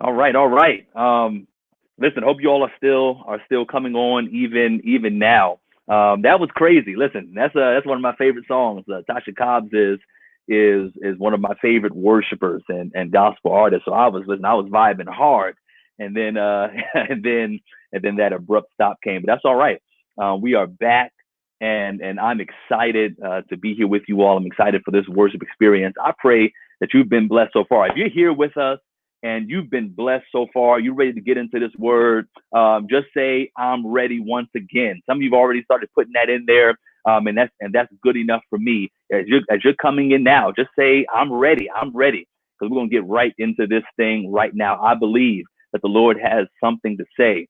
All right, all right. Um, listen, hope you all are still are still coming on even even now. Um, that was crazy. Listen, that's a that's one of my favorite songs. Uh, Tasha Cobbs is is is one of my favorite worshipers and and gospel artists. So I was listen, I was vibing hard, and then uh and then and then that abrupt stop came. But that's all right. Uh, we are back, and and I'm excited uh, to be here with you all. I'm excited for this worship experience. I pray that you've been blessed so far. If you're here with us and you've been blessed so far, you're ready to get into this word, um, just say, I'm ready once again. Some of you have already started putting that in there. Um, and that's and that's good enough for me. As you're as you're coming in now, just say, I'm ready. I'm ready. Because we're gonna get right into this thing right now. I believe that the Lord has something to say.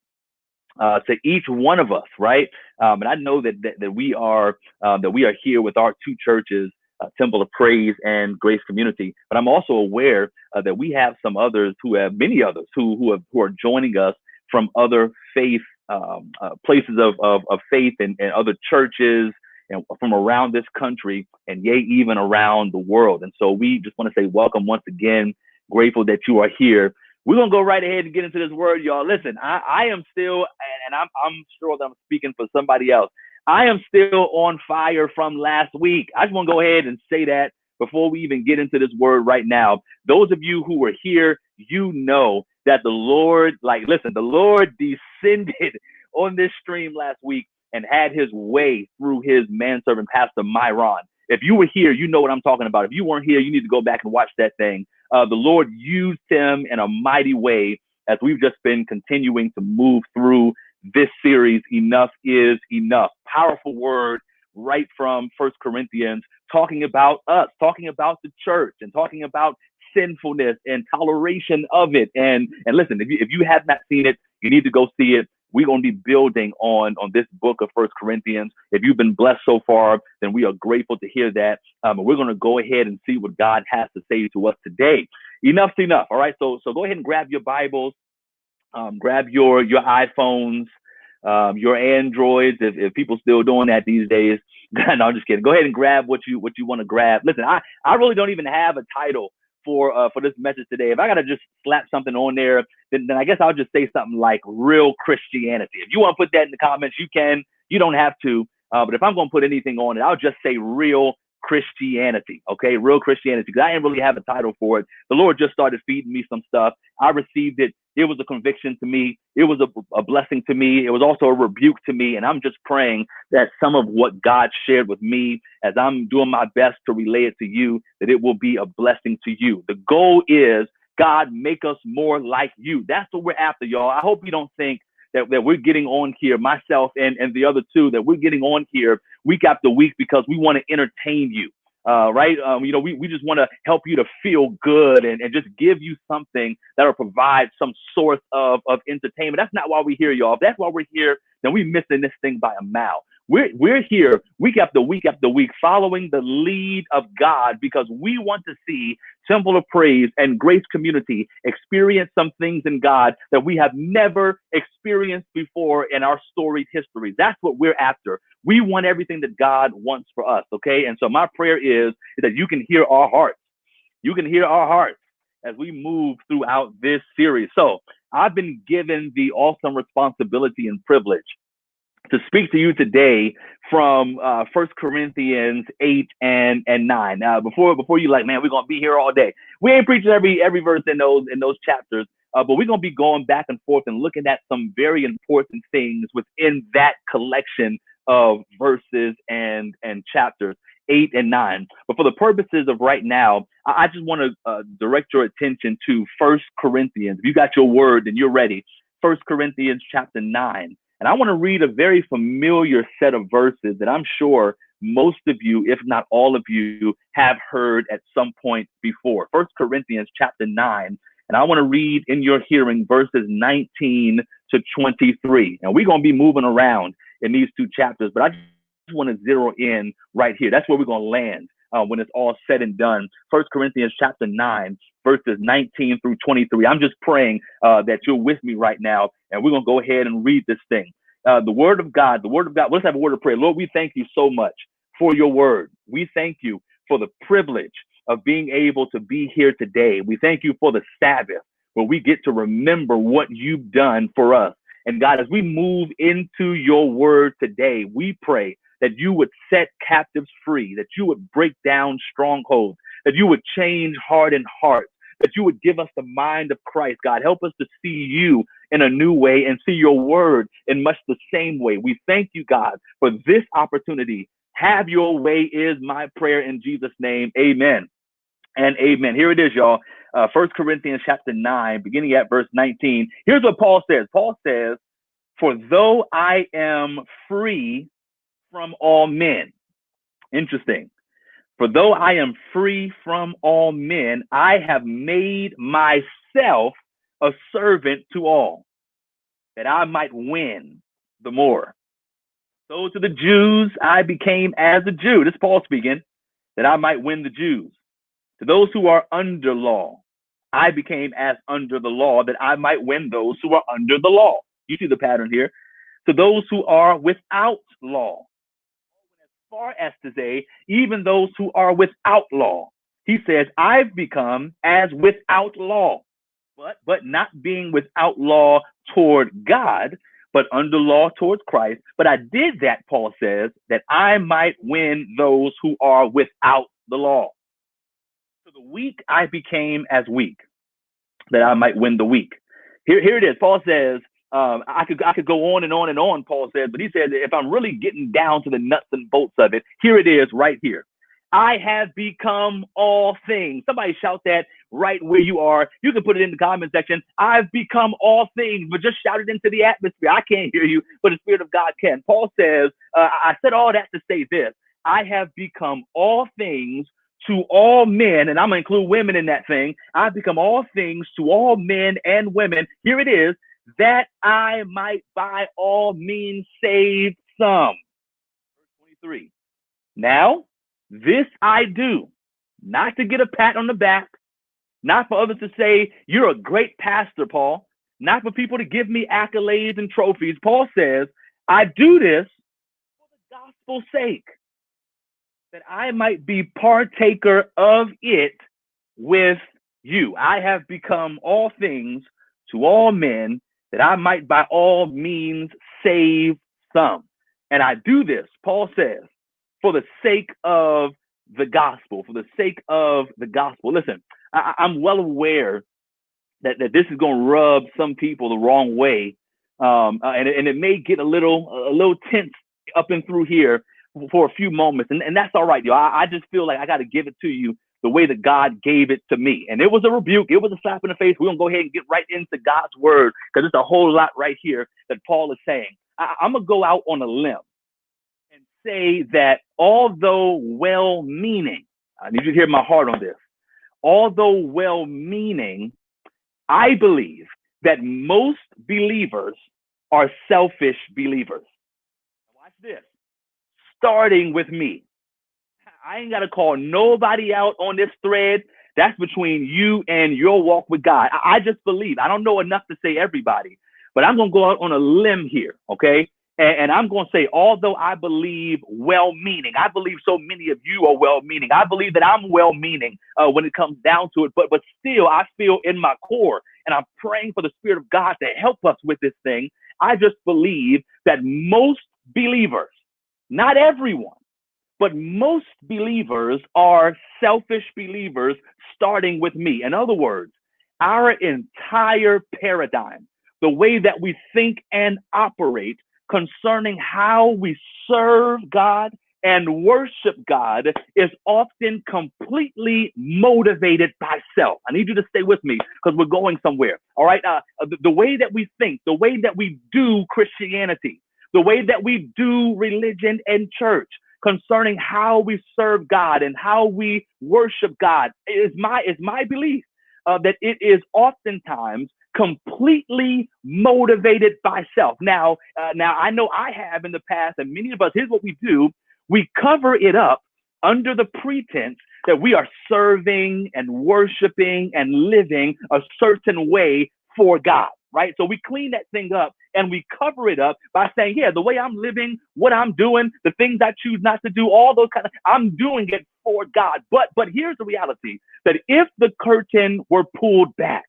Uh, to each one of us, right? Um, and I know that, that, that we are uh, that we are here with our two churches Temple of Praise and Grace Community. But I'm also aware uh, that we have some others who have many others who who, have, who are joining us from other faith um, uh, places of, of, of faith and, and other churches and from around this country and yea even around the world. And so we just want to say welcome once again. Grateful that you are here. We're gonna go right ahead and get into this word, y'all. Listen, I, I am still, and I'm I'm sure that I'm speaking for somebody else. I am still on fire from last week. I just want to go ahead and say that before we even get into this word right now. Those of you who were here, you know that the Lord, like, listen, the Lord descended on this stream last week and had his way through his manservant, Pastor Myron. If you were here, you know what I'm talking about. If you weren't here, you need to go back and watch that thing. Uh, the Lord used him in a mighty way as we've just been continuing to move through this series, Enough is Enough. Powerful word right from First Corinthians, talking about us, talking about the church, and talking about sinfulness and toleration of it. And and listen, if you if you have not seen it, you need to go see it. We're going to be building on on this book of First Corinthians. If you've been blessed so far, then we are grateful to hear that. Um, we're going to go ahead and see what God has to say to us today. Enough's enough. All right. So so go ahead and grab your Bibles um, grab your your iPhones, um, your Androids, if, if people still doing that these days. no, I'm just kidding. Go ahead and grab what you what you want to grab. Listen, I, I really don't even have a title for uh, for this message today. If I gotta just slap something on there, then, then I guess I'll just say something like real Christianity. If you want to put that in the comments, you can. You don't have to. Uh, but if I'm gonna put anything on it, I'll just say real Christianity. Okay, real Christianity. Because I didn't really have a title for it. The Lord just started feeding me some stuff. I received it. It was a conviction to me. It was a, a blessing to me. It was also a rebuke to me. And I'm just praying that some of what God shared with me as I'm doing my best to relay it to you, that it will be a blessing to you. The goal is God, make us more like you. That's what we're after, y'all. I hope you don't think that, that we're getting on here, myself and, and the other two, that we're getting on here week after week because we want to entertain you. Uh, right? Um, you know, we, we just want to help you to feel good and, and just give you something that will provide some source of, of entertainment. That's not why we're here, y'all. If that's why we're here, then we're missing this thing by a mile. We're, we're here week after week after week following the lead of God because we want to see Temple of Praise and Grace Community experience some things in God that we have never experienced before in our storied history. That's what we're after. We want everything that God wants for us, okay? And so my prayer is, is that you can hear our hearts. You can hear our hearts as we move throughout this series. So I've been given the awesome responsibility and privilege to speak to you today from uh, First Corinthians eight and and nine. Now, before before you like, man, we're gonna be here all day. We ain't preaching every every verse in those in those chapters, uh, but we're gonna be going back and forth and looking at some very important things within that collection of verses and and chapters eight and nine. But for the purposes of right now, I, I just want to uh, direct your attention to First Corinthians. If you got your word and you're ready, First Corinthians chapter nine. And I want to read a very familiar set of verses that I'm sure most of you, if not all of you, have heard at some point before. First Corinthians chapter 9. And I want to read in your hearing verses 19 to 23. And we're going to be moving around in these two chapters, but I just want to zero in right here. That's where we're going to land uh, when it's all said and done. First Corinthians chapter 9, verses 19 through 23. I'm just praying uh, that you're with me right now, and we're going to go ahead and read this thing. Uh, the word of God, the word of God. Let's have a word of prayer. Lord, we thank you so much for your word. We thank you for the privilege of being able to be here today. We thank you for the Sabbath where we get to remember what you've done for us. And God, as we move into your word today, we pray that you would set captives free, that you would break down strongholds, that you would change hardened hearts, that you would give us the mind of Christ. God, help us to see you in a new way and see your word in much the same way. We thank you, God, for this opportunity. Have your way is my prayer in Jesus' name. Amen and amen. Here it is, y'all. Uh, First Corinthians chapter 9, beginning at verse 19. Here's what Paul says. Paul says, For though I am free from all men. Interesting. For though I am free from all men, I have made myself a servant to all, that I might win the more. So to the Jews, I became as a Jew. This is Paul speaking, that I might win the Jews. To those who are under law, I became as under the law, that I might win those who are under the law. You see the pattern here. To those who are without law, far as to say, even those who are without law. He says, I've become as without law, but but not being without law toward God, but under law towards Christ. But I did that, Paul says, that I might win those who are without the law. The weak I became as weak, that I might win the weak. Here, here it is. Paul says, um, I could I could go on and on and on, Paul said, but he said if I'm really getting down to the nuts and bolts of it, here it is right here. I have become all things. Somebody shout that right where you are. You can put it in the comment section. I've become all things, but just shout it into the atmosphere. I can't hear you, but the Spirit of God can. Paul says, uh, I said all that to say this I have become all things to all men, and I'm going to include women in that thing. I've become all things to all men and women. Here it is that I might by all means save some. Verse 23. Now, this I do, not to get a pat on the back, not for others to say, You're a great pastor, Paul, not for people to give me accolades and trophies. Paul says, I do this for the gospel's sake, that I might be partaker of it with you. I have become all things to all men that I might by all means save some. And I do this, Paul says, for the sake of the gospel, for the sake of the gospel. Listen, I, am well aware that, that this is going to rub some people the wrong way. Um, uh, and, and it may get a little, a little tense up and through here for a few moments. And, and that's all right, yo. I, I just feel like I got to give it to you the way that God gave it to me. And it was a rebuke, it was a slap in the face. We're to go ahead and get right into God's word because there's a whole lot right here that Paul is saying. I, I'm going to go out on a limb and say that although well meaning, I need you to hear my heart on this. Although well meaning, I believe that most believers are selfish believers. Watch this. Starting with me. I ain't got to call nobody out on this thread. That's between you and your walk with God. I, I just believe. I don't know enough to say everybody, but I'm going to go out on a limb here, okay? And, and I'm going to say, although I believe well meaning, I believe so many of you are well meaning. I believe that I'm well meaning uh, when it comes down to it, but, but still, I feel in my core, and I'm praying for the Spirit of God to help us with this thing. I just believe that most believers, not everyone, but most believers are selfish believers, starting with me. In other words, our entire paradigm, the way that we think and operate concerning how we serve God and worship God is often completely motivated by self. I need you to stay with me because we're going somewhere. All right. Uh, the, the way that we think, the way that we do Christianity, the way that we do religion and church, concerning how we serve God and how we worship God. It is my is my belief uh, that it is oftentimes completely motivated by self. Now, uh, now I know I have in the past, and many of us. Here's what we do: we cover it up under the pretense that we are serving and worshiping and living a certain way for God right? So we clean that thing up and we cover it up by saying, yeah, the way I'm living, what I'm doing, the things I choose not to do, all those kind of, I'm doing it for God. But, but here's the reality that if the curtain were pulled back,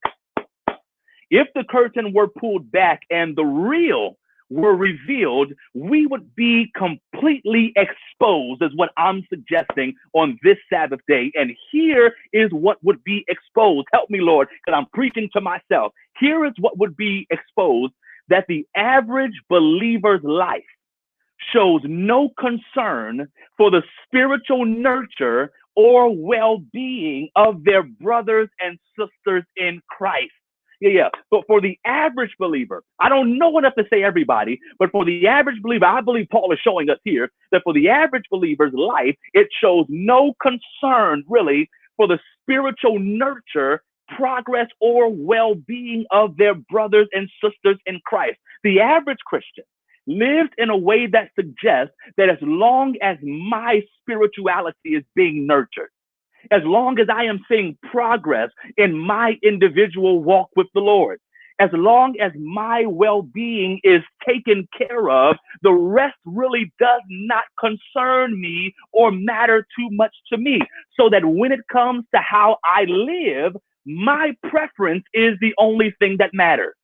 if the curtain were pulled back and the real were revealed, we would be completely exposed, is what I'm suggesting on this Sabbath day. And here is what would be exposed. Help me, Lord, because I'm preaching to myself. Here is what would be exposed that the average believer's life shows no concern for the spiritual nurture or well being of their brothers and sisters in Christ. Yeah, yeah. But for the average believer, I don't know enough to say everybody, but for the average believer, I believe Paul is showing us here that for the average believer's life, it shows no concern really for the spiritual nurture, progress, or well being of their brothers and sisters in Christ. The average Christian lives in a way that suggests that as long as my spirituality is being nurtured, as long as I am seeing progress in my individual walk with the Lord, as long as my well being is taken care of, the rest really does not concern me or matter too much to me. So that when it comes to how I live, my preference is the only thing that matters.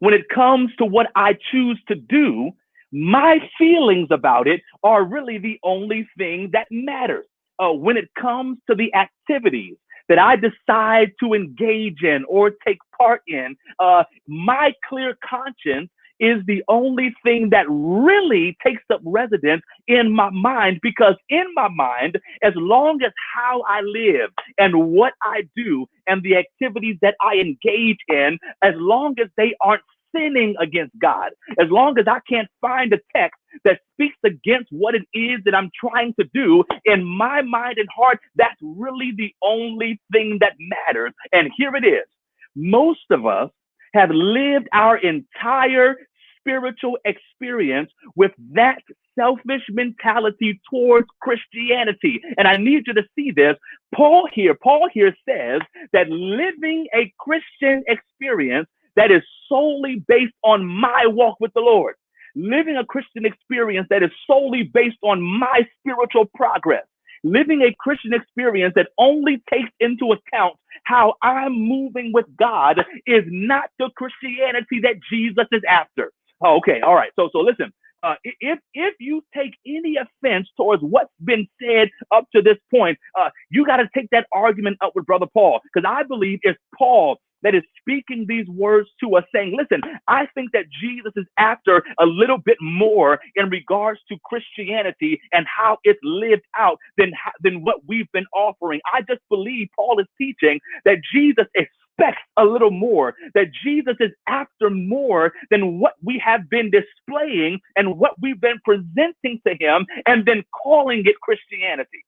When it comes to what I choose to do, my feelings about it are really the only thing that matters uh, when it comes to the activities that I decide to engage in or take part in, uh, my clear conscience is the only thing that really takes up residence in my mind because in my mind, as long as how I live and what I do and the activities that I engage in, as long as they aren't sinning against God, as long as I can't find a text that speaks against what it is that I'm trying to do in my mind and heart, that's really the only thing that matters. And here it is. Most of us have lived our entire spiritual experience with that selfish mentality towards Christianity. And I need you to see this. Paul here, Paul here says that living a Christian experience that is solely based on my walk with the Lord living a Christian experience that is solely based on my spiritual progress, living a Christian experience that only takes into account how I'm moving with God is not the Christianity that Jesus is after. Oh, okay, all right. So, so listen. Uh, if if you take any offense towards what's been said up to this point, uh, you got to take that argument up with Brother Paul because I believe it's Paul that is speaking these words to us, saying, Listen, I think that Jesus is after a little bit more in regards to Christianity and how it's lived out than, than what we've been offering. I just believe Paul is teaching that Jesus expects a little more, that Jesus is after more than what we have been displaying and what we've been presenting to him and then calling it Christianity.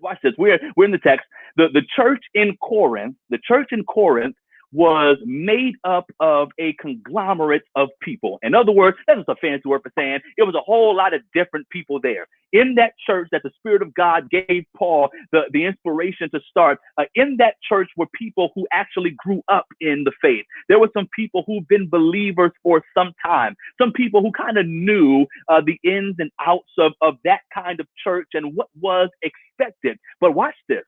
Watch this. We're we're in the text. The the church in Corinth, the church in Corinth was made up of a conglomerate of people. In other words, that's just a fancy word for saying it was a whole lot of different people there. In that church that the Spirit of God gave Paul the, the inspiration to start, uh, in that church were people who actually grew up in the faith. There were some people who've been believers for some time, some people who kind of knew uh, the ins and outs of, of that kind of church and what was expected. But watch this.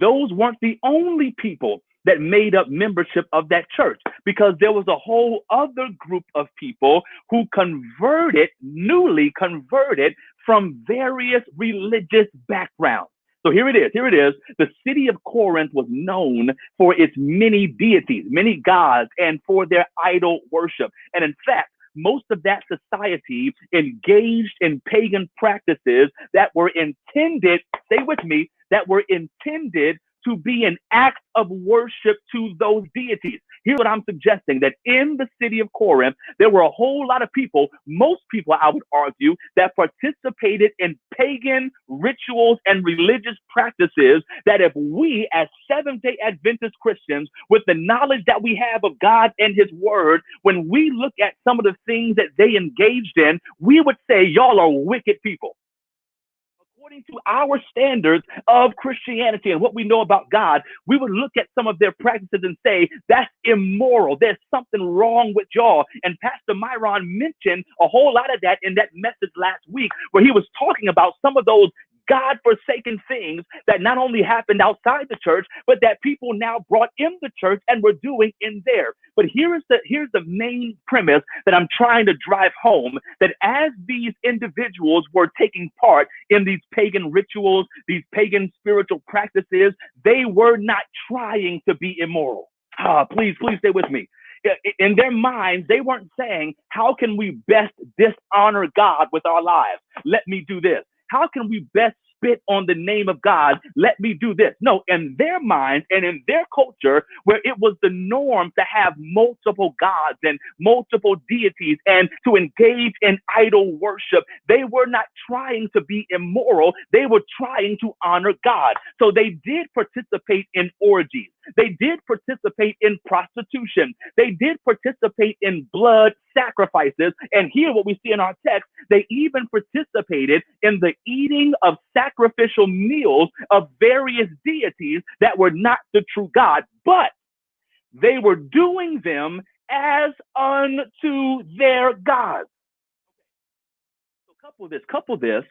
Those weren't the only people that made up membership of that church because there was a whole other group of people who converted, newly converted from various religious backgrounds. So here it is. Here it is. The city of Corinth was known for its many deities, many gods, and for their idol worship. And in fact, most of that society engaged in pagan practices that were intended, stay with me, that were intended to be an act of worship to those deities. Here's what I'm suggesting that in the city of Corinth, there were a whole lot of people, most people, I would argue, that participated in pagan rituals and religious practices. That if we, as Seventh day Adventist Christians, with the knowledge that we have of God and His Word, when we look at some of the things that they engaged in, we would say, Y'all are wicked people according to our standards of Christianity and what we know about God, we would look at some of their practices and say, that's immoral. There's something wrong with y'all. And Pastor Myron mentioned a whole lot of that in that message last week, where he was talking about some of those God forsaken things that not only happened outside the church, but that people now brought in the church and were doing in there. But here is the here's the main premise that I'm trying to drive home that as these individuals were taking part in these pagan rituals, these pagan spiritual practices, they were not trying to be immoral. Ah, please, please stay with me in their minds, they weren't saying, How can we best dishonor God with our lives? Let me do this. How can we best spit on the name of God. Let me do this. No, in their minds and in their culture, where it was the norm to have multiple gods and multiple deities and to engage in idol worship, they were not trying to be immoral. They were trying to honor God. So they did participate in orgies. They did participate in prostitution. They did participate in blood sacrifices. And here, what we see in our text, they even participated in the eating of sacrificial meals of various deities that were not the true God, but they were doing them as unto their gods. So couple this, couple this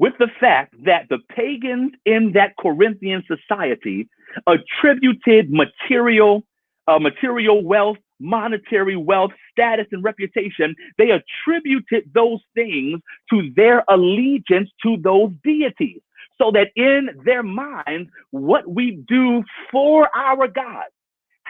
with the fact that the pagans in that Corinthian society attributed material, uh, material wealth, monetary wealth, status, and reputation. They attributed those things to their allegiance to those deities. So that in their minds, what we do for our God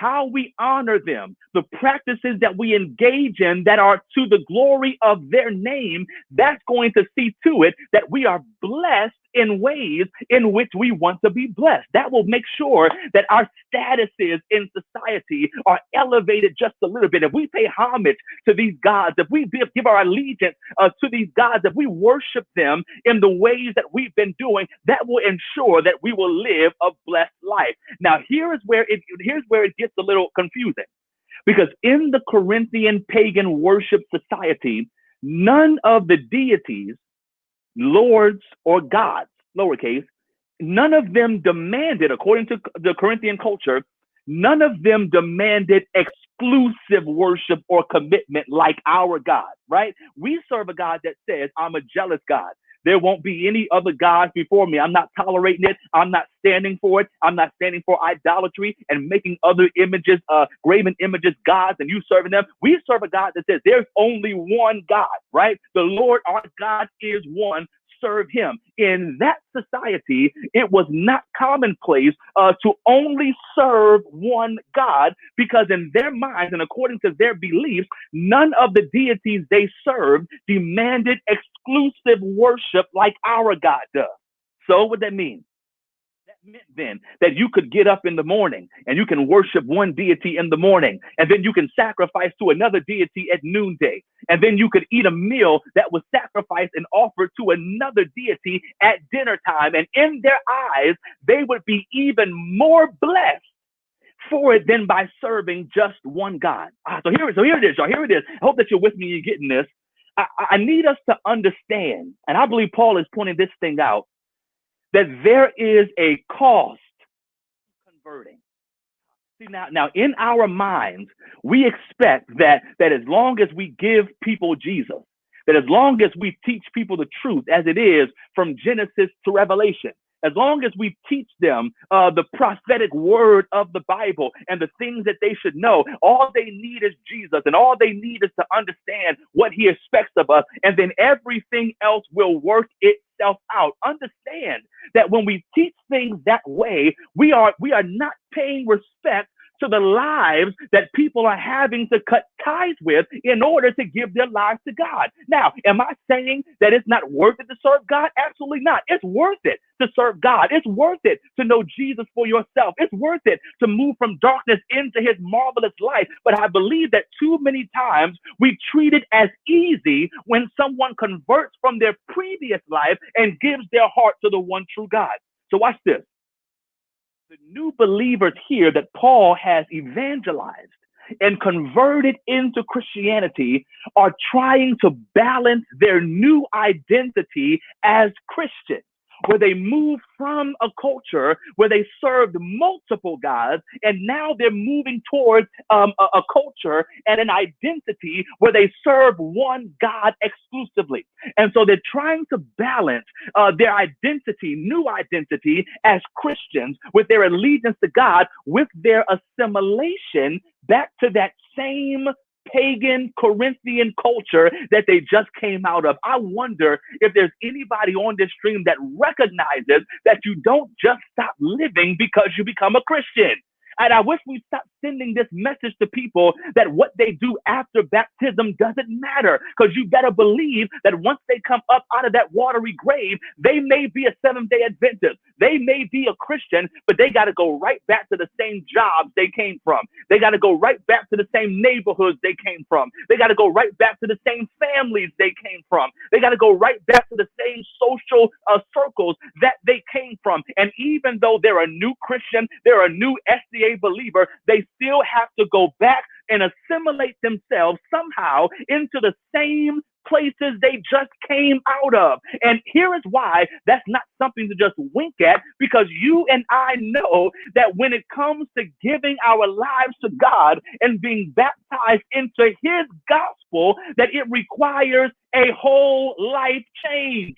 how we honor them, the practices that we engage in that are to the glory of their name, that's going to see to it that we are blessed in ways in which we want to be blessed. That will make sure that our statuses in society are elevated just a little bit. If we pay homage to these gods, if we give our allegiance uh, to these gods, if we worship them in the ways that we've been doing, that will ensure that we will live a blessed life. Now, here is where it here's where it gets a little confusing. Because in the Corinthian pagan worship society, none of the deities lords, or gods, lowercase, none of them demanded, according to the Corinthian culture, none of them demanded exclusive worship or commitment like our God, right? We serve a God that says, I'm a jealous God. There won't be any other gods before me. I'm not tolerating it. I'm not standing for it. I'm not standing for idolatry and making other images, uh, graven images, gods, and you serving them. We serve a God that says there's only one God, right? The Lord our God is one serve him. In that society, it was not commonplace uh, to only serve one God because, in their minds and according to their beliefs, none of the deities they served demanded exclusive worship like our God does. So, what that mean? Meant then that you could get up in the morning and you can worship one deity in the morning, and then you can sacrifice to another deity at noonday, and then you could eat a meal that was sacrificed and offered to another deity at dinner time. And in their eyes, they would be even more blessed for it than by serving just one God. Ah, so here, so here it is, y'all. Here it is. I hope that you're with me. You're getting this. I, I need us to understand, and I believe Paul is pointing this thing out that there is a cost converting. See now, now in our minds, we expect that that as long as we give people Jesus, that as long as we teach people the truth as it is from Genesis to Revelation, as long as we teach them uh, the prophetic word of the Bible and the things that they should know, all they need is Jesus, and all they need is to understand what He expects of us, and then everything else will work itself out. Understand that when we teach things that way, we are we are not paying respect to the lives that people are having to cut ties with in order to give their lives to God. Now, am I saying that it's not worth it to serve God? Absolutely not. It's worth it to serve God. It's worth it to know Jesus for yourself. It's worth it to move from darkness into his marvelous light. But I believe that too many times we treat it as easy when someone converts from their previous life and gives their heart to the one true God. So watch this the new believers here that Paul has evangelized and converted into Christianity are trying to balance their new identity as Christians where they moved from a culture where they served multiple gods, and now they're moving towards um, a, a culture and an identity where they serve one God exclusively. And so they're trying to balance uh, their identity, new identity as Christians, with their allegiance to God, with their assimilation back to that same pagan Corinthian culture that they just came out of. I wonder if there's anybody on this stream that recognizes that you don't just stop living because you become a Christian. And I wish we stop sending this message to people that what they do after baptism doesn't matter. Because you got to believe that once they come up out of that watery grave, they may be a seventh day Adventist. They may be a Christian, but they got to go right back to the same jobs they came from. They got to go right back to the same neighborhoods they came from. They got to go right back to the same families they came from. They got to go right back to the same social uh, circles that they came from. And even though they're a new Christian, they're a new SDA believer, they still have to go back and assimilate themselves somehow into the same places they just came out of. And here is why that's not something to just wink at, because you and I know that when it comes to giving our lives to God and being baptized into His gospel, that it requires a whole life change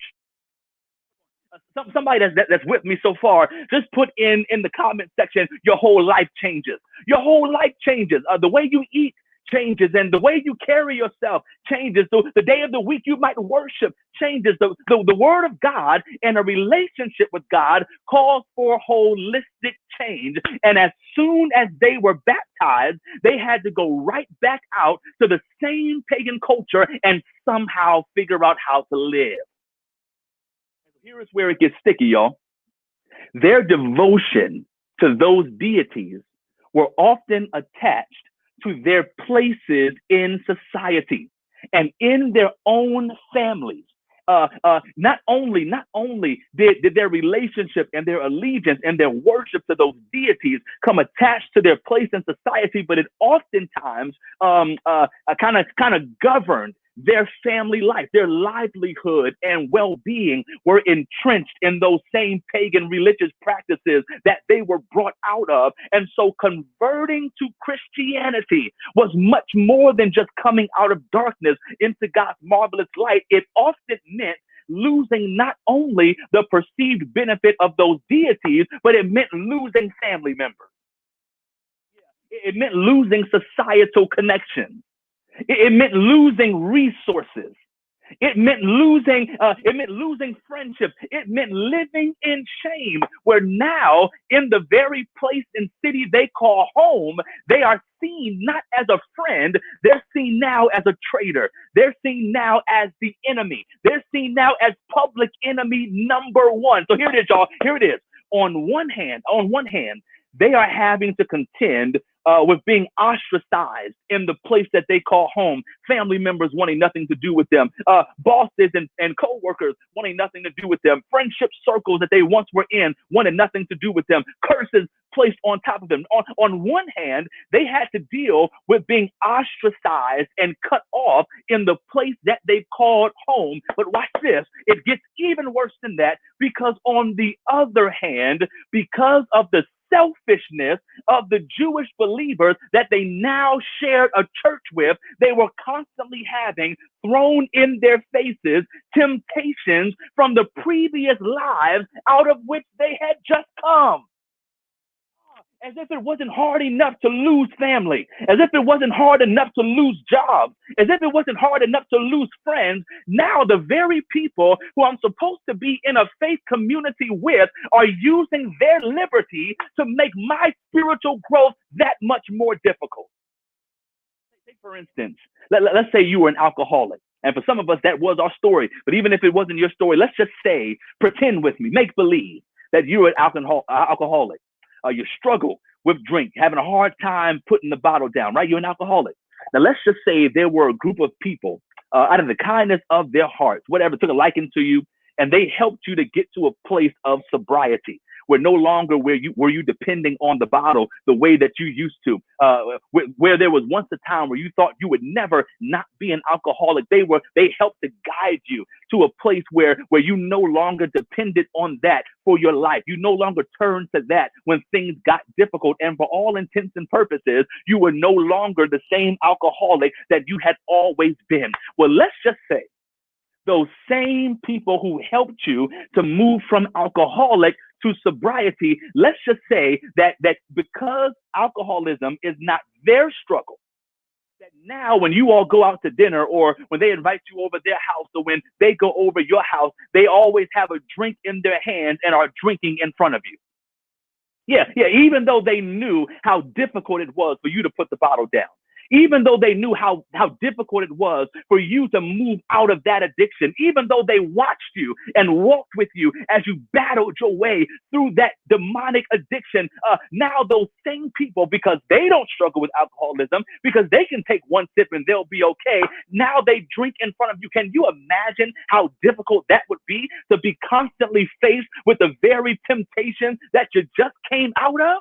some, somebody that's, that, that's with me so far, just put in in the comment section your whole life changes. Your whole life changes. Uh, the way you eat changes and the way you carry yourself changes. So the day of the week you might worship changes. The, the, the word of God and a relationship with God calls for holistic change. And as soon as they were baptized, they had to go right back out to the same pagan culture and somehow figure out how to live here is where it gets sticky, y'all. Their devotion to those deities were often attached to their places in society and in their own families. Uh, uh, not only not only did, did their relationship and their allegiance and their worship to those deities come attached to their place in society, but it oftentimes um, uh, kind of kind of governed their family life, their livelihood and well-being were entrenched in those same pagan religious practices that they were brought out of. And so converting to Christianity was much more than just coming out of darkness into God's marvelous light. It often meant losing not only the perceived benefit of those deities, but it meant losing family members. It meant losing societal connections. It, meant losing resources. It meant losing, uh, it meant losing friendship. It meant living in shame, where now in the very place and city they call home, they are seen not as a friend, they're seen now as a traitor. They're seen now as the enemy. They're seen now as public enemy number one. So here it is, y'all. Here it is. On one hand, on one hand, they are having to contend uh, with being ostracized in the place that they call home, family members wanting nothing to do with them, uh, bosses and, and co-workers wanting nothing to do with them, friendship circles that they once were in wanted nothing to do with them, curses placed on top of them. On, on one hand, they had to deal with being ostracized and cut off in the place that they called home. But watch this, it gets even worse than that because on the other hand, because of the selfishness of the Jewish believers that they now shared a church with, they were constantly having thrown in their faces temptations from the previous lives out of which they had just come as if it wasn't hard enough to lose family, as if it wasn't hard enough to lose jobs, as if it wasn't hard enough to lose friends. Now, the very people who I'm supposed to be in a faith community with are using their liberty to make my spiritual growth that much more difficult. Take, for instance, let, let, let's say you were an alcoholic. And for some of us, that was our story. But even if it wasn't your story, let's just say, pretend with me, make believe that you're an alcohol, uh, alcoholic uh, you struggle with drink, having a hard time putting the bottle down, right? You're an alcoholic. Now, let's just say there were a group of people uh, out of the kindness of their hearts, whatever, took a liking to you, and they helped you to get to a place of sobriety where no longer where you were you depending on the bottle the way that you used to. Uh, where, where there was once a time where you thought you would never not be an alcoholic. They were they helped to guide you to a place where where you no longer depended on that for your life. You no longer turned to that when things got difficult. And for all intents and purposes, you were no longer the same alcoholic that you had always been. Well, let's just say those same people who helped you to move from alcoholic to sobriety, let's just say that that because alcoholism is not their struggle, that now when you all go out to dinner or when they invite you over their house or when they go over your house, they always have a drink in their hands and are drinking in front of you. Yeah, yeah, even though they knew how difficult it was for you to put the bottle down even though they knew how, how difficult it was for you to move out of that addiction, even though they watched you and walked with you as you battled your way through that demonic addiction, uh, now those same people, because they don't struggle with alcoholism, because they can take one sip and they'll be okay, now they drink in front of you. Can you imagine how difficult that would be to be constantly faced with the very temptation that you just came out of?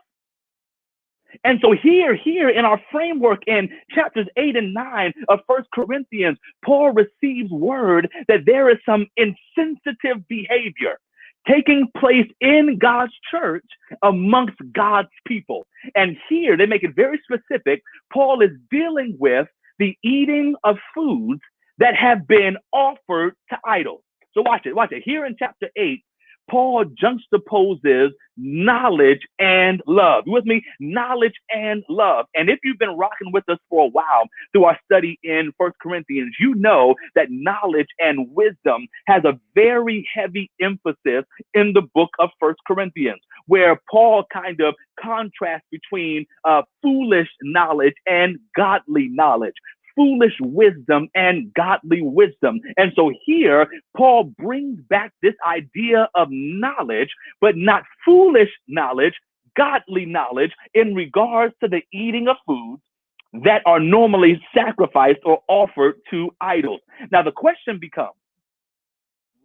And so here, here in our framework in chapters eight and nine of First Corinthians, Paul receives word that there is some insensitive behavior taking place in God's church amongst God's people. And here they make it very specific. Paul is dealing with the eating of foods that have been offered to idols. So watch it, watch it. Here in chapter 8, Paul juxtaposes knowledge and love. You with me? Knowledge and love. And if you've been rocking with us for a while through our study in First Corinthians, you know that knowledge and wisdom has a very heavy emphasis in the book of First Corinthians, where Paul kind of contrasts between uh, foolish knowledge and godly knowledge foolish wisdom and godly wisdom. And so here, Paul brings back this idea of knowledge, but not foolish knowledge, godly knowledge in regards to the eating of foods that are normally sacrificed or offered to idols. Now, the question becomes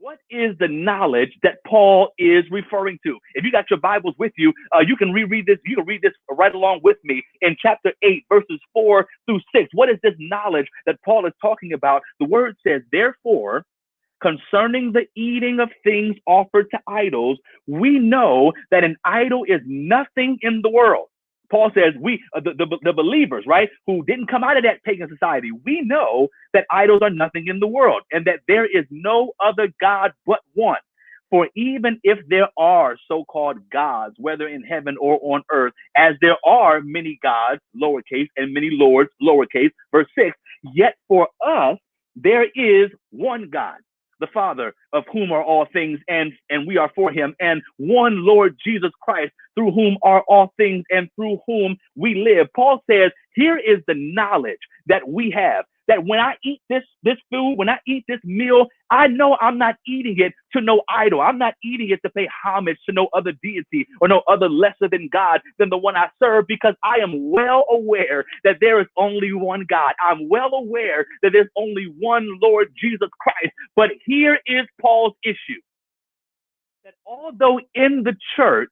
what is the knowledge that Paul is referring to? If you got your Bibles with you, uh, you can reread this. You can read this right along with me in chapter 8, verses 4 through 6. What is this knowledge that Paul is talking about? The word says, Therefore, concerning the eating of things offered to idols, we know that an idol is nothing in the world Paul says, we, uh, the, the, the, believers, right, who didn't come out of that pagan society, we know that idols are nothing in the world and that there is no other God but one. For even if there are so called gods, whether in heaven or on earth, as there are many gods, lowercase, and many lords, lowercase, verse 6, yet for us there is one God the Father, of whom are all things, and, and we are for him, and one Lord Jesus Christ, through whom are all things, and through whom we live. Paul says, here is the knowledge that we have that when I eat this this food, when I eat this meal, I know I'm not eating it to no idol. I'm not eating it to pay homage to no other deity or no other lesser than God than the one I serve because I am well aware that there is only one God. I'm well aware that there's only one Lord Jesus Christ. But here is Paul's issue. That although in the church,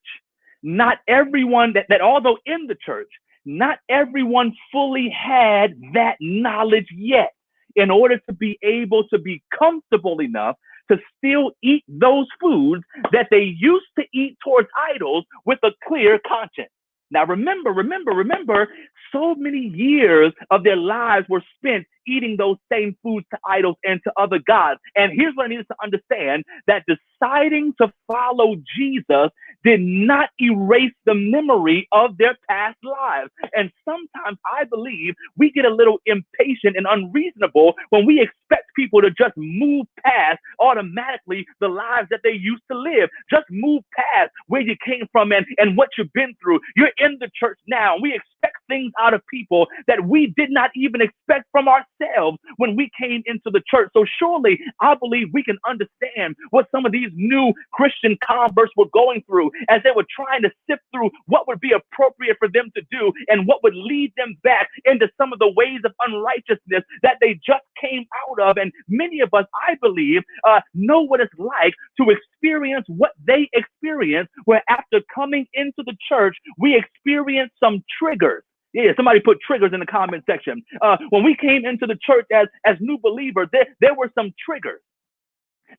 not everyone that, that although in the church, not everyone fully had that knowledge yet in order to be able to be comfortable enough to still eat those foods that they used to eat towards idols with a clear conscience. Now, remember, remember, remember, so many years of their lives were spent eating those same foods to idols and to other gods. And here's what I need us to understand that deciding to follow Jesus did not erase the memory of their past lives. And sometimes I believe we get a little impatient and unreasonable when we expect people to just move past automatically the lives that they used to live. Just move past where you came from and, and what you've been through. You're in the church now. And We expect things out of people that we did not even expect from ourselves when we came into the church. So surely I believe we can understand what some of these new Christian converts were going through as they were trying to sift through what would be appropriate for them to do and what would lead them back into some of the ways of unrighteousness that they just came out of. And And many of us, I believe, uh, know what it's like to experience what they experience, where after coming into the church, we experience some triggers. Yeah, somebody put triggers in the comment section. Uh, when we came into the church as, as new believers, there, there were some triggers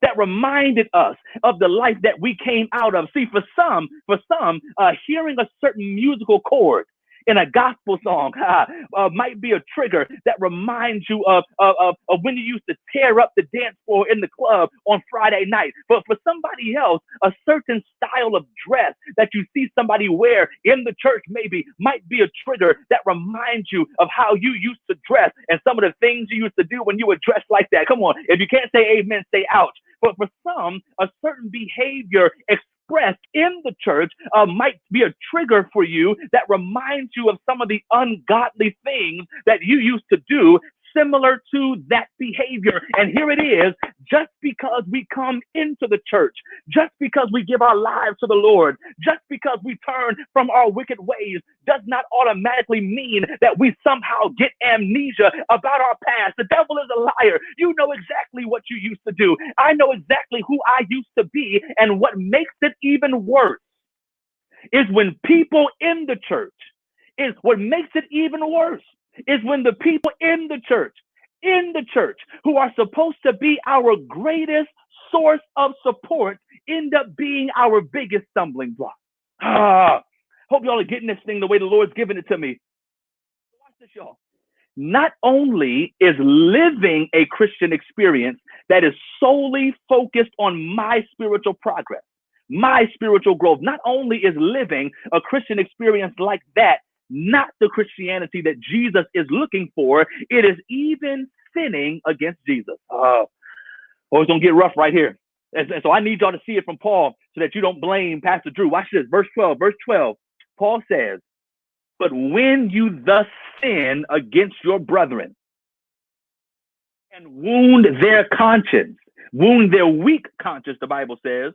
that reminded us of the life that we came out of. See, for some, for some, uh, hearing a certain musical chord in a gospel song uh, might be a trigger that reminds you of, of, of, when you used to tear up the dance floor in the club on Friday night. But for somebody else, a certain style of dress that you see somebody wear in the church maybe might be a trigger that reminds you of how you used to dress and some of the things you used to do when you were dressed like that. Come on, if you can't say amen, say ouch. But for some, a certain behavior expressed in the church uh, might be a trigger for you that reminds you of some of the ungodly things that you used to do similar to that behavior. And here it is just because we come into the church, just because we give our lives to the Lord, just because we turn from our wicked ways, does not automatically mean that we somehow get amnesia about our past. The devil is a liar. You know exactly what you used to do. I know exactly who I used to be. And what makes it even worse is when people in the church, is what makes it even worse is when the people in the church, in the church, who are supposed to be our greatest source of support, end up being our biggest stumbling block. Ah, hope y'all are getting this thing the way the Lord's giving it to me. Watch this, y'all. Not only is living a Christian experience that is solely focused on my spiritual progress, my spiritual growth, not only is living a Christian experience like that not the Christianity that Jesus is looking for. It is even sinning against Jesus. Oh, oh it's going to get rough right here. And, and so I need y'all to see it from Paul so that you don't blame Pastor Drew. Watch this. Verse 12. Verse 12. Paul says, But when you thus sin against your brethren and wound their conscience, wound their weak conscience, the Bible says,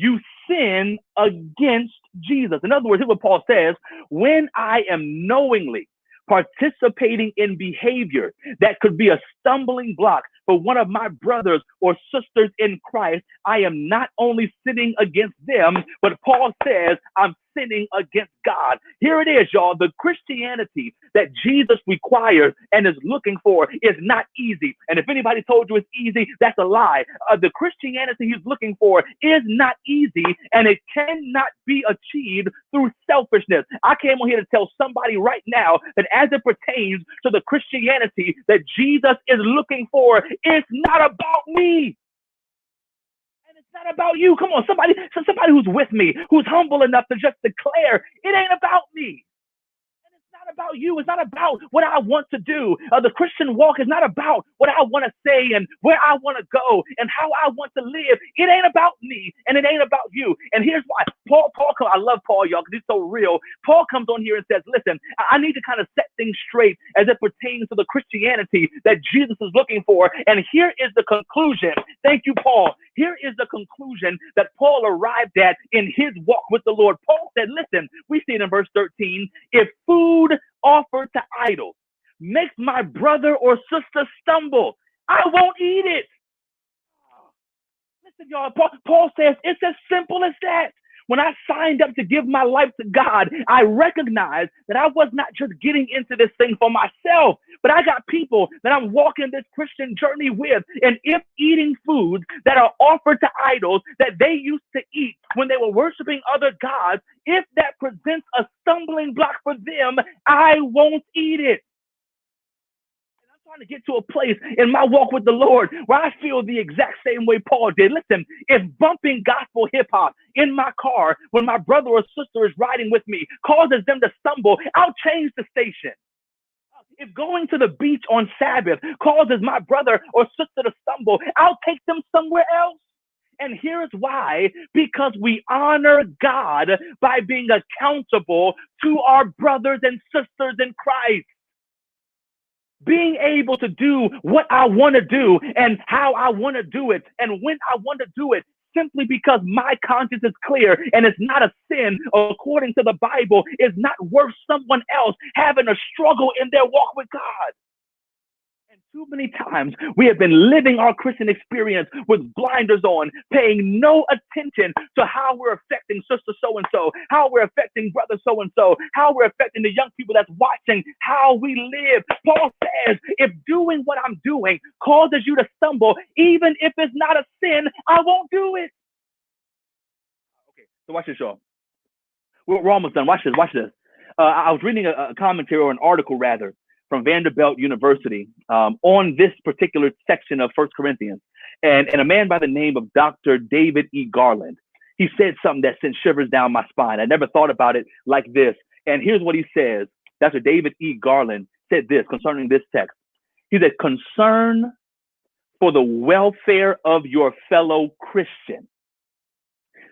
you sin against Jesus. In other words, here's what Paul says when I am knowingly participating in behavior that could be a stumbling block for one of my brothers or sisters in Christ, I am not only sinning against them, but Paul says I'm sinning against God. Here it is, y'all. The Christianity that Jesus requires and is looking for is not easy. And if anybody told you it's easy, that's a lie. Uh, the Christianity he's looking for is not easy and it cannot be achieved through selfishness. I came on here to tell somebody right now that as it pertains to the Christianity that Jesus is looking for, it's not about me not about you. Come on, somebody, somebody who's with me, who's humble enough to just declare it ain't about me And it's not about you. It's not about what I want to do. Uh, the Christian walk is not about what I want to say and where I want to go and how I want to live. It ain't about me and it ain't about you. And here's why. Paul, Paul, I love Paul, y'all, because he's so real. Paul comes on here and says, listen, I need to kind of set things straight as it pertains to the Christianity that Jesus is looking for. And here is the conclusion. Thank you, Paul. Here is the conclusion that Paul arrived at in his walk with the Lord. Paul said, listen, we see it in verse 13. If food offered to idols makes my brother or sister stumble, I won't eat it. Listen, y'all, Paul, Paul says it's as simple as that. When I signed up to give my life to God, I recognized that I was not just getting into this thing for myself, but I got people that I'm walking this Christian journey with. And if eating foods that are offered to idols that they used to eat when they were worshiping other gods, if that presents a stumbling block for them, I won't eat it trying to get to a place in my walk with the Lord where I feel the exact same way Paul did. Listen, if bumping gospel hip hop in my car when my brother or sister is riding with me causes them to stumble, I'll change the station. If going to the beach on Sabbath causes my brother or sister to stumble, I'll take them somewhere else. And here's why because we honor God by being accountable to our brothers and sisters in Christ being able to do what I want to do and how I want to do it and when I want to do it simply because my conscience is clear and it's not a sin according to the Bible is not worth someone else having a struggle in their walk with God. Too many times we have been living our Christian experience with blinders on, paying no attention to how we're affecting sister so and so, how we're affecting brother so and so, how we're affecting the young people that's watching how we live. Paul says, if doing what I'm doing causes you to stumble, even if it's not a sin, I won't do it. Okay, so watch this, y'all. We're, we're almost done. Watch this, watch this. Uh, I was reading a, a commentary or an article rather from Vanderbilt University um, on this particular section of First Corinthians. And, and a man by the name of Dr. David E. Garland, he said something that sent shivers down my spine. I never thought about it like this. And here's what he says Dr. David E. Garland said this concerning this text. He said, concern for the welfare of your fellow Christian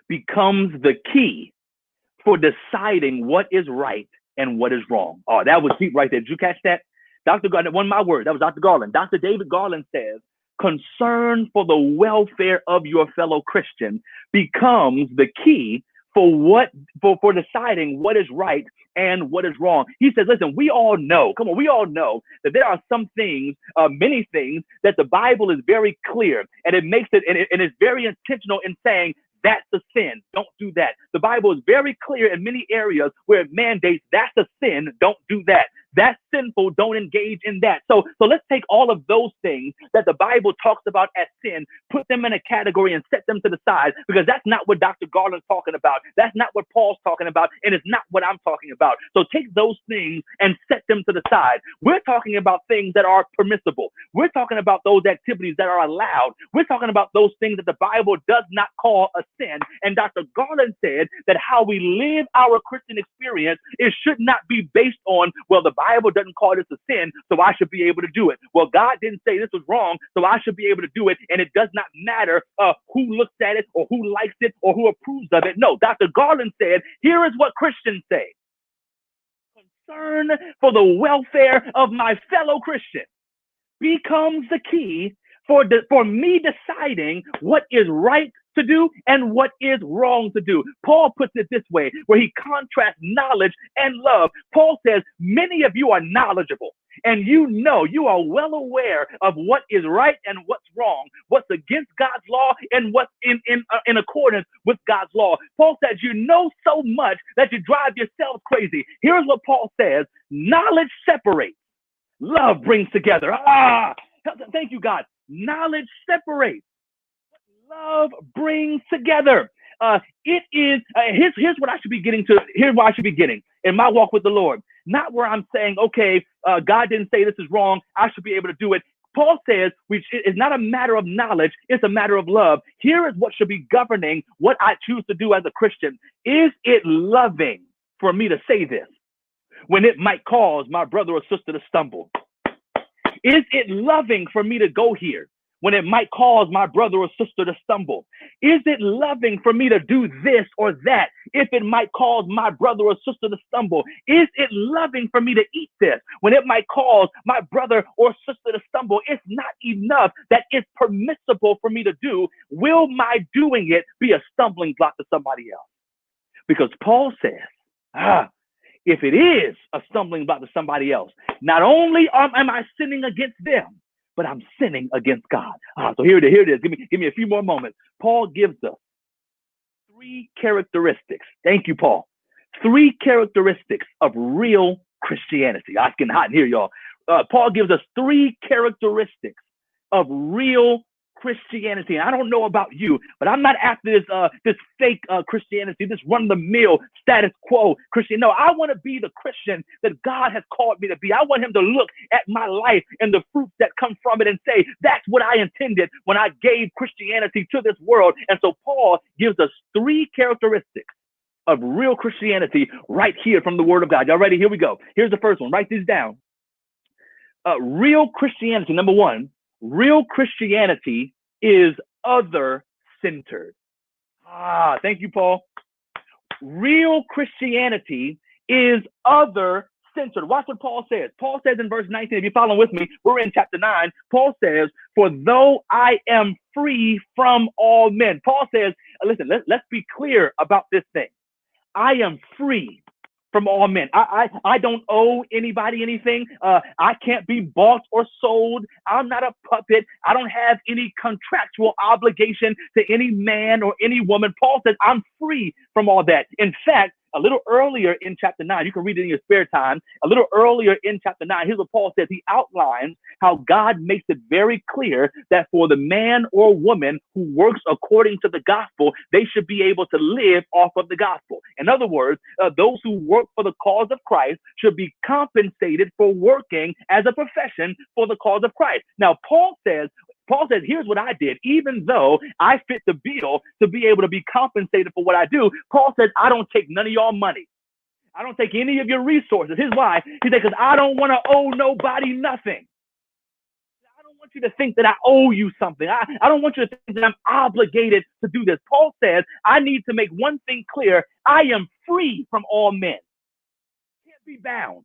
becomes the key for deciding what is right and what is wrong. Oh, that was deep right there. Did you catch that? Dr. Garland, one my words, that was Dr. Garland. Dr. David Garland says, concern for the welfare of your fellow Christian becomes the key for what for, for deciding what is right and what is wrong. He says, listen, we all know, come on, we all know that there are some things, uh, many things that the Bible is very clear and it makes it, and, it, and it's very intentional in saying that's a sin. Don't do that. The Bible is very clear in many areas where it mandates that's a sin. Don't do that. That's sinful. Don't engage in that. So, so let's take all of those things that the Bible talks about as sin, put them in a category and set them to the side because that's not what Dr. Garland's talking about. That's not what Paul's talking about, and it's not what I'm talking about. So take those things and set them to the side. We're talking about things that are permissible. We're talking about those activities that are allowed. We're talking about those things that the Bible does not call a sin. And Dr. Garland said that how we live our Christian experience, it should not be based on, well, the Bible doesn't call this a sin, so I should be able to do it. Well, God didn't say this was wrong, so I should be able to do it. And it does not matter uh, who looks at it or who likes it or who approves of it. No, Dr. Garland said, here is what Christians say concern for the welfare of my fellow Christian becomes the key for, the, for me deciding what is right to do and what is wrong to do. Paul puts it this way, where he contrasts knowledge and love. Paul says, Many of you are knowledgeable, and you know, you are well aware of what is right and what's wrong, what's against God's law and what's in, in, uh, in accordance with God's law. Paul says, You know so much that you drive yourself crazy. Here's what Paul says knowledge separates, love brings together. Ah, thank you, God. Knowledge separates love brings together. Uh, it is, uh, here's, here's what I should be getting to. Here's what I should be getting in my walk with the Lord. Not where I'm saying, okay, uh, God didn't say this is wrong. I should be able to do it. Paul says which is not a matter of knowledge, it's a matter of love. Here is what should be governing what I choose to do as a Christian. Is it loving for me to say this when it might cause my brother or sister to stumble? Is it loving for me to go here when it might cause my brother or sister to stumble? Is it loving for me to do this or that if it might cause my brother or sister to stumble? Is it loving for me to eat this when it might cause my brother or sister to stumble? It's not enough that it's permissible for me to do. Will my doing it be a stumbling block to somebody else? Because Paul says, ah, if it is a stumbling block to somebody else, not only am I sinning against them, but I'm sinning against God. Ah, so here it is. Here it is. Give me, give me a few more moments. Paul gives us three characteristics. Thank you, Paul. Three characteristics of real Christianity. I getting hot in here, y'all. Uh, Paul gives us three characteristics of real Christianity. I don't know about you, but I'm not after this uh, this fake uh, Christianity, this run the mill status quo Christian. No, I want to be the Christian that God has called me to be. I want Him to look at my life and the fruits that come from it and say, that's what I intended when I gave Christianity to this world. And so Paul gives us three characteristics of real Christianity right here from the Word of God. Y'all ready? Here we go. Here's the first one. Write these down. Uh, real Christianity, number one, Real Christianity is other centered. Ah, thank you, Paul. Real Christianity is other centered. Watch what Paul says. Paul says in verse 19, if you're following with me, we're in chapter 9. Paul says, For though I am free from all men. Paul says, listen, let, let's be clear about this thing. I am free from all men. I, I, I don't owe anybody anything. Uh, I can't be bought or sold. I'm not a puppet. I don't have any contractual obligation to any man or any woman. Paul says I'm free from all that. In fact, a little earlier in chapter 9, you can read it in your spare time. A little earlier in chapter 9, here's what Paul says. He outlines how God makes it very clear that for the man or woman who works according to the gospel, they should be able to live off of the gospel. In other words, uh, those who work for the cause of Christ should be compensated for working as a profession for the cause of Christ. Now, Paul says Paul says, here's what I did. Even though I fit the bill to be able to be compensated for what I do, Paul says, I don't take none of y'all money. I don't take any of your resources. Here's why. He said, because I don't want to owe nobody nothing. I don't want you to think that I owe you something. I, I don't want you to think that I'm obligated to do this. Paul says, I need to make one thing clear. I am free from all men. Can't be bound.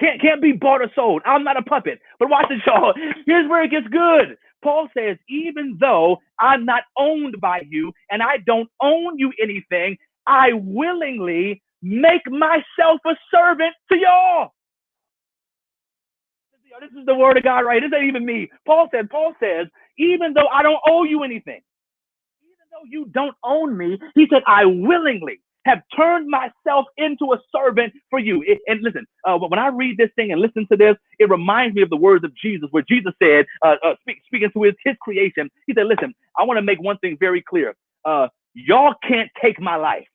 Can't, can't be bought or sold. I'm not a puppet. But watch this, y'all. Here's where it gets good. Paul says, even though I'm not owned by you and I don't own you anything, I willingly make myself a servant to y'all. This is the word of God, right? This ain't even me. Paul said, Paul says, even though I don't owe you anything, even though you don't own me, he said, I willingly have turned myself into a servant for you. And listen, uh, when I read this thing and listen to this, it reminds me of the words of Jesus, where Jesus said, uh, uh, speak, speaking to his, his creation, he said, Listen, I want to make one thing very clear. Uh, y'all can't take my life.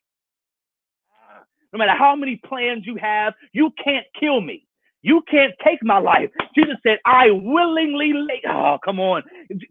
No matter how many plans you have, you can't kill me. You can't take my life. Jesus said, I willingly lay. Oh, come on.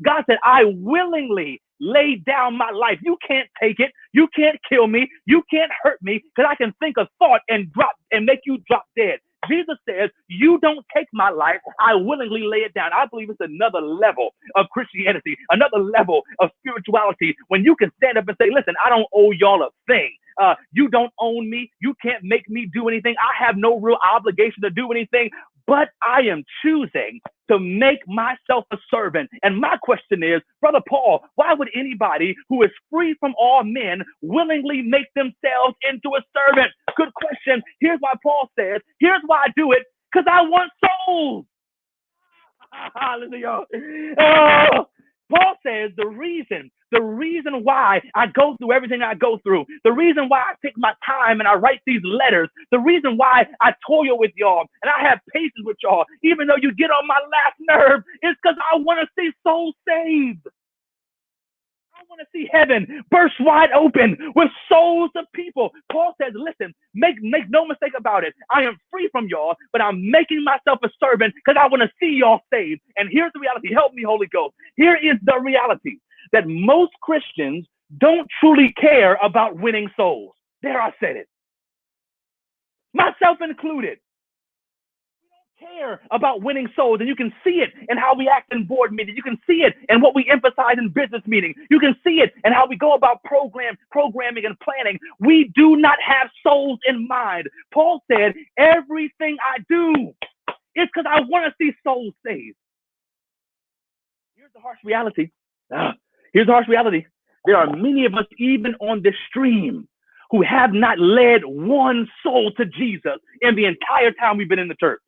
God said, I willingly laid down my life. You can't take it. You can't kill me. You can't hurt me because I can think a thought and drop and make you drop dead. Jesus says, You don't take my life. I willingly lay it down. I believe it's another level of Christianity, another level of spirituality when you can stand up and say, Listen, I don't owe y'all a thing. Uh, you don't own me. You can't make me do anything. I have no real obligation to do anything but I am choosing to make myself a servant. And my question is, Brother Paul, why would anybody who is free from all men willingly make themselves into a servant? Good question. Here's why Paul says, here's why I do it, because I want souls. Hallelujah. Oh, Paul says the reason the reason why I go through everything I go through, the reason why I take my time and I write these letters, the reason why I toil with y'all and I have patience with y'all, even though you get on my last nerve, is because I want to see souls saved. Want to see heaven burst wide open with souls of people. Paul says, listen, make, make no mistake about it. I am free from y'all, but I'm making myself a servant because I want to see y'all saved. And here's the reality. Help me, Holy Ghost. Here is the reality that most Christians don't truly care about winning souls. There, I said it. Myself included. Care about winning souls, and you can see it in how we act in board meetings. You can see it in what we emphasize in business meetings. You can see it in how we go about program programming and planning. We do not have souls in mind. Paul said, "Everything I do is because I want to see souls saved." Here's the harsh reality. Ah, Here's the harsh reality. There are many of us, even on this stream, who have not led one soul to Jesus in the entire time we've been in the church.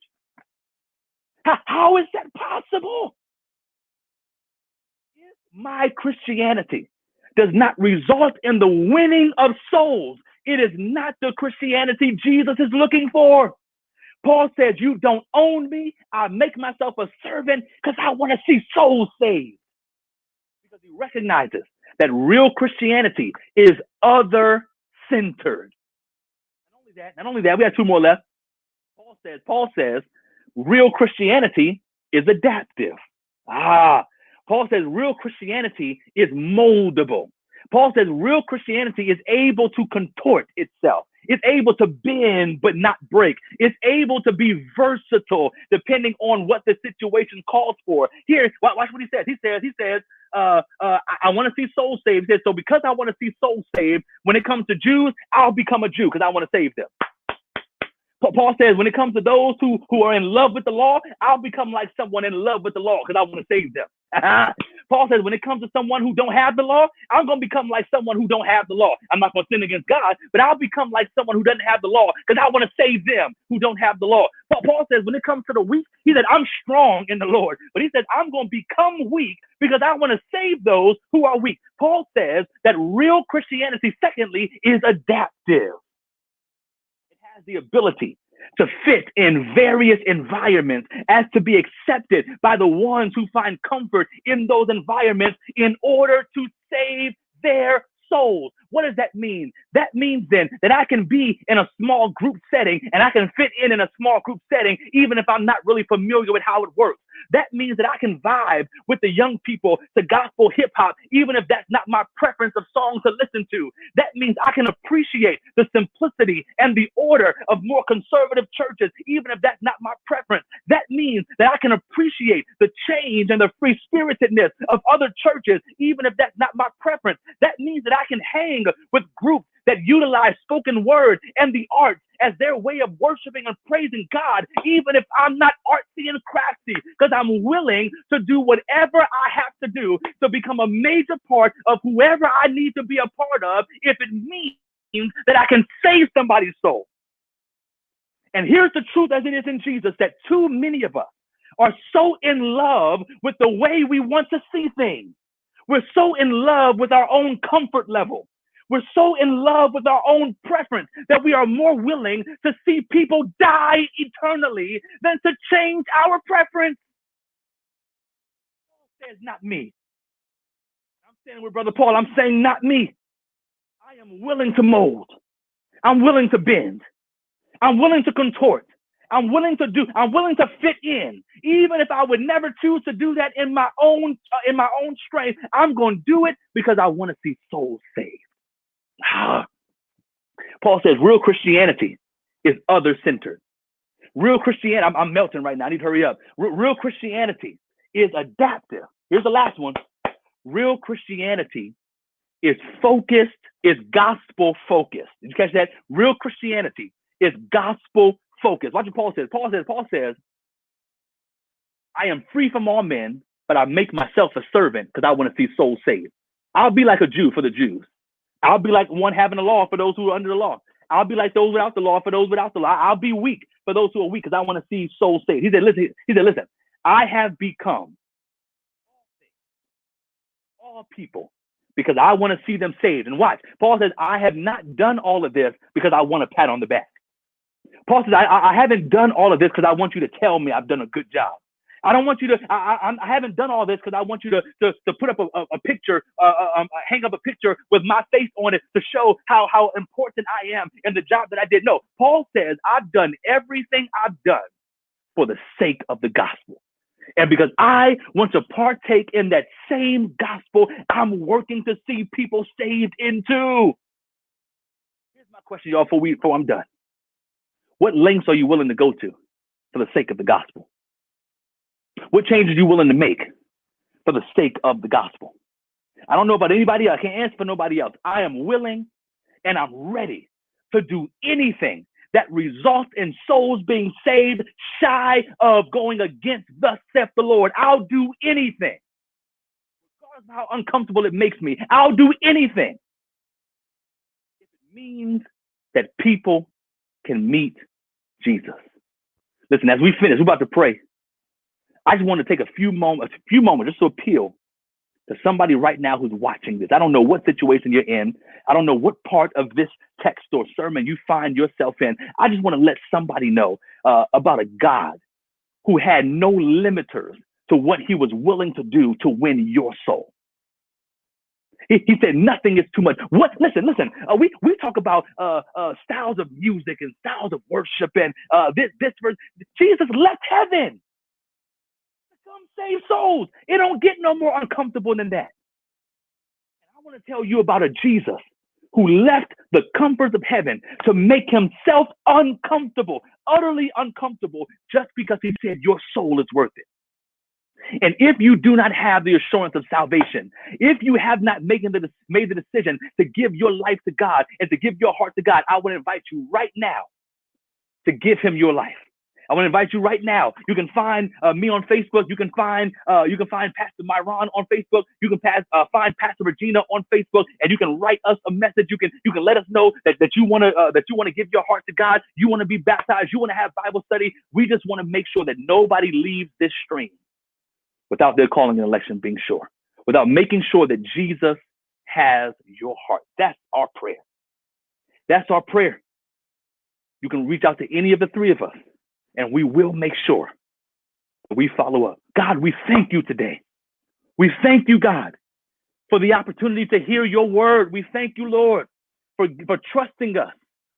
How, is that possible? If my Christianity does not result in the winning of souls. It is not the Christianity Jesus is looking for. Paul says, You don't own me. I make myself a servant because I want to see souls saved because he recognizes that real Christianity is other centered. Not only that, not only that, we have two more left. Paul says, Paul says, real Christianity is adaptive. Ah, Paul says real Christianity is moldable. Paul says real Christianity is able to contort itself. It's able to bend but not break. It's able to be versatile depending on what the situation calls for. Here, watch what he says. He says, he says, uh, uh, I, I want to see souls saved. He says, so because I want to see souls saved, when it comes to Jews, I'll become a Jew because I want to save them. Paul says, when it comes to those who, who are in love with the law, I'll become like someone in love with the law because I want to save them. Paul says, when it comes to someone who don't have the law, I'm going to become like someone who don't have the law. I'm not going to sin against God, but I'll become like someone who doesn't have the law because I want to save them who don't have the law. Paul says, when it comes to the weak, he said, I'm strong in the Lord. But he says, I'm going to become weak because I want to save those who are weak. Paul says that real Christianity, secondly, is adaptive. Has the ability to fit in various environments as to be accepted by the ones who find comfort in those environments in order to save their souls. What does that mean? That means then that I can be in a small group setting and I can fit in in a small group setting, even if I'm not really familiar with how it works. That means that I can vibe with the young people to gospel hip hop, even if that's not my preference of songs to listen to. That means I can appreciate the simplicity and the order of more conservative churches, even if that's not my preference. That means that I can appreciate the change and the free spiritedness of other churches, even if that's not my preference. That means that I can hang with groups that utilize spoken word and the arts as their way of worshiping and praising God, even if I'm not artsy and crafty, because I'm willing to do whatever I have to do to become a major part of whoever I need to be a part of, if it means that I can save somebody's soul. And here's the truth as it is in Jesus that too many of us are so in love with the way we want to see things. We're so in love with our own comfort level. We're so in love with our own preference that we are more willing to see people die eternally than to change our preference. Paul says, not me. I'm standing with Brother Paul. I'm saying, not me. I am willing to mold. I'm willing to bend. I'm willing to contort. I'm willing to do. I'm willing to fit in, even if I would never choose to do that in my own uh, in my own strength. I'm going to do it because I want to see souls saved. Ah. Paul says real Christianity is other centered. Real Christianity, I'm, I'm, melting right now. I need to hurry up. real Christianity is adaptive. Here's the last one. Real Christianity is focused, is gospel focused. Did you catch that? Real Christianity is gospel focused. Watch what Paul says. Paul says, Paul says, I am free from all men, but I make myself a servant because I want to see souls saved. I'll be like a Jew for the Jews. I'll be like one having the law for those who are under the law. I'll be like those without the law for those without the law. I'll be weak for those who are weak because I want to see souls saved. He said, listen, he said, listen, I have become all people because I want to see them saved. And watch, Paul says, I have not done all of this because I want a pat on the back. Paul says, I, I haven't done all of this because I want you to tell me I've done a good job. I don't want you to. I, I, I haven't done all this because I want you to to, to put up a, a, a picture, uh, uh um, uh, hang up a picture with my face on it to show how how important I am in the job that I did. No, Paul says I've done everything I've done for the sake of the gospel. And because I want to partake in that same gospel, I'm working to see people saved into. Here's my question, y'all, before, we, before I'm done. What lengths are you willing to go to for the sake of the gospel? What changes you willing to make for the sake of the gospel? I don't know about anybody else. I can't answer for nobody else. I am willing and I'm ready to do anything that results in souls being saved shy of going against thus saith the Lord. I'll do anything. Regardless of how uncomfortable it makes me, I'll do anything. If it means that people can meet Jesus. Listen, as we finish, we're about to pray. I just want to take a few moments, a few moments just to appeal to somebody right now who's watching this. I don't know what situation you're in. I don't know what part of this text or sermon you find yourself in. I just want to let somebody know uh, about a God who had no limiters to what he was willing to do to win your soul. He, said nothing is too much. What? Listen, listen. Uh, we we talk about uh, uh, styles of music and styles of worship and uh, this this verse. Jesus left heaven save souls. It don't get no more uncomfortable than that. And I want to tell you about a Jesus who left the comforts of heaven to make himself uncomfortable, utterly uncomfortable, just because he said your soul is worth it. And if you do not have the assurance of salvation, if you have not made the, made the decision to give your life to God and to give your heart to God, I would invite you right now to give him your life. I want to invite you right now. You can find uh, me on Facebook. You can find uh, you can find Pastor Myron on Facebook. You can pass, uh, find Pastor Regina on Facebook, and you can write us a message. You can you can let us know that, that you want to uh, that you want to give your heart to God. You want to be baptized. You want to have Bible study. We just want to make sure that nobody leaves this stream without their calling and election being sure, without making sure that Jesus has your heart. That's our prayer. That's our prayer. You can reach out to any of the three of us and we will make sure we follow up. God, we thank you today. We thank you, God, for the opportunity to hear your word. We thank you, Lord, for, for trusting us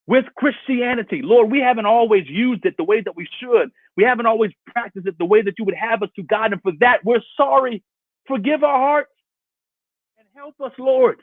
with Christianity. Lord, we haven't always used it the way that we should. We haven't always practiced it the way that you would have us to, God. And for that, we're sorry. Forgive our hearts and help us, Lord,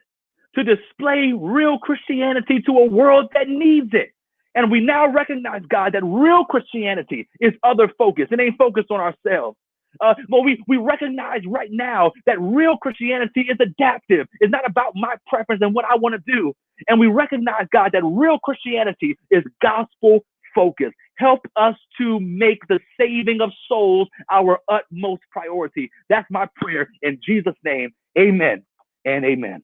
to display real Christianity to a world that needs it. And we now recognize, God, that real Christianity is other focused. It ain't focused on ourselves. Uh, but we, we recognize right now that real Christianity is adaptive. It's not about my preference and what I want to do. And we recognize, God, that real Christianity is gospel focused. Help us to make the saving of souls our utmost priority. That's my prayer in Jesus' name. Amen and amen.